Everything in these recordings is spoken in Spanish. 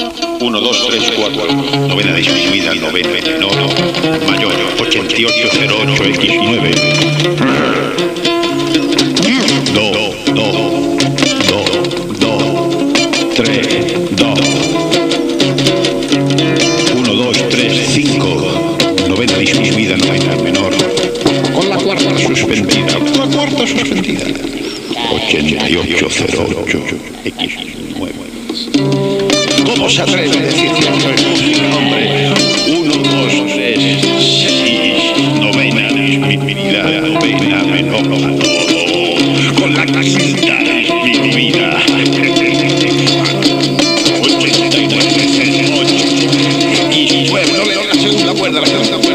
1, 2, 3, 4. Novena disminuida, novena menor. Mayor, 8808X9. Do, do, do, do. 3, do. 1, 2, 3, 5. Novena disminuida, novena menor. Con la cuarta suspendida. Con la cuarta suspendida. 8808X9. ¿Cómo se atreve a decir que música, hombre? 1, 2, 3, 6. Novena disminuida, novena menor. Con la quinta disminuida. 89, y 9. No le doy la segunda cuerda, la segunda cuerda.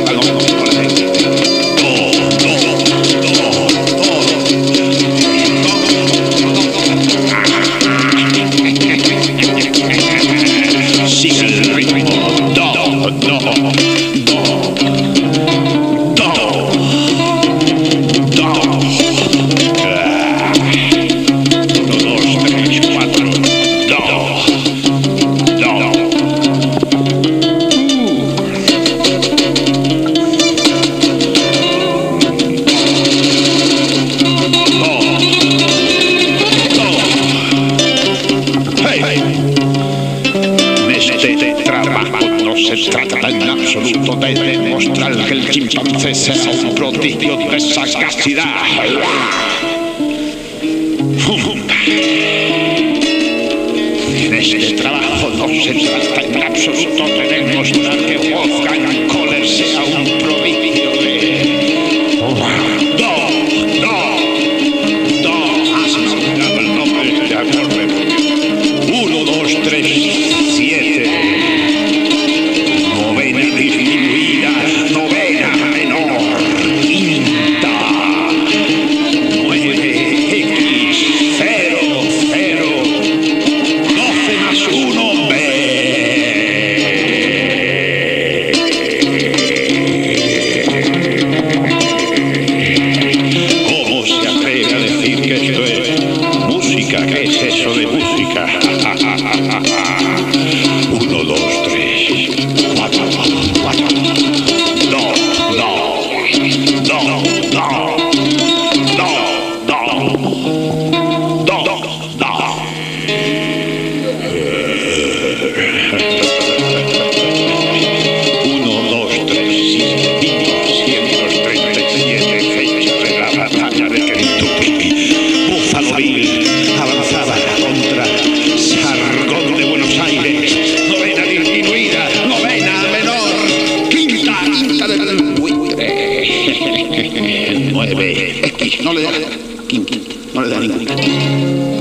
Se trata en absoluto de demostrar que el chimpancé sea un prodigio de sagacidad. En este trabajo no se trata en absoluto de demostrar que de no le da, no le da ninguna. Do,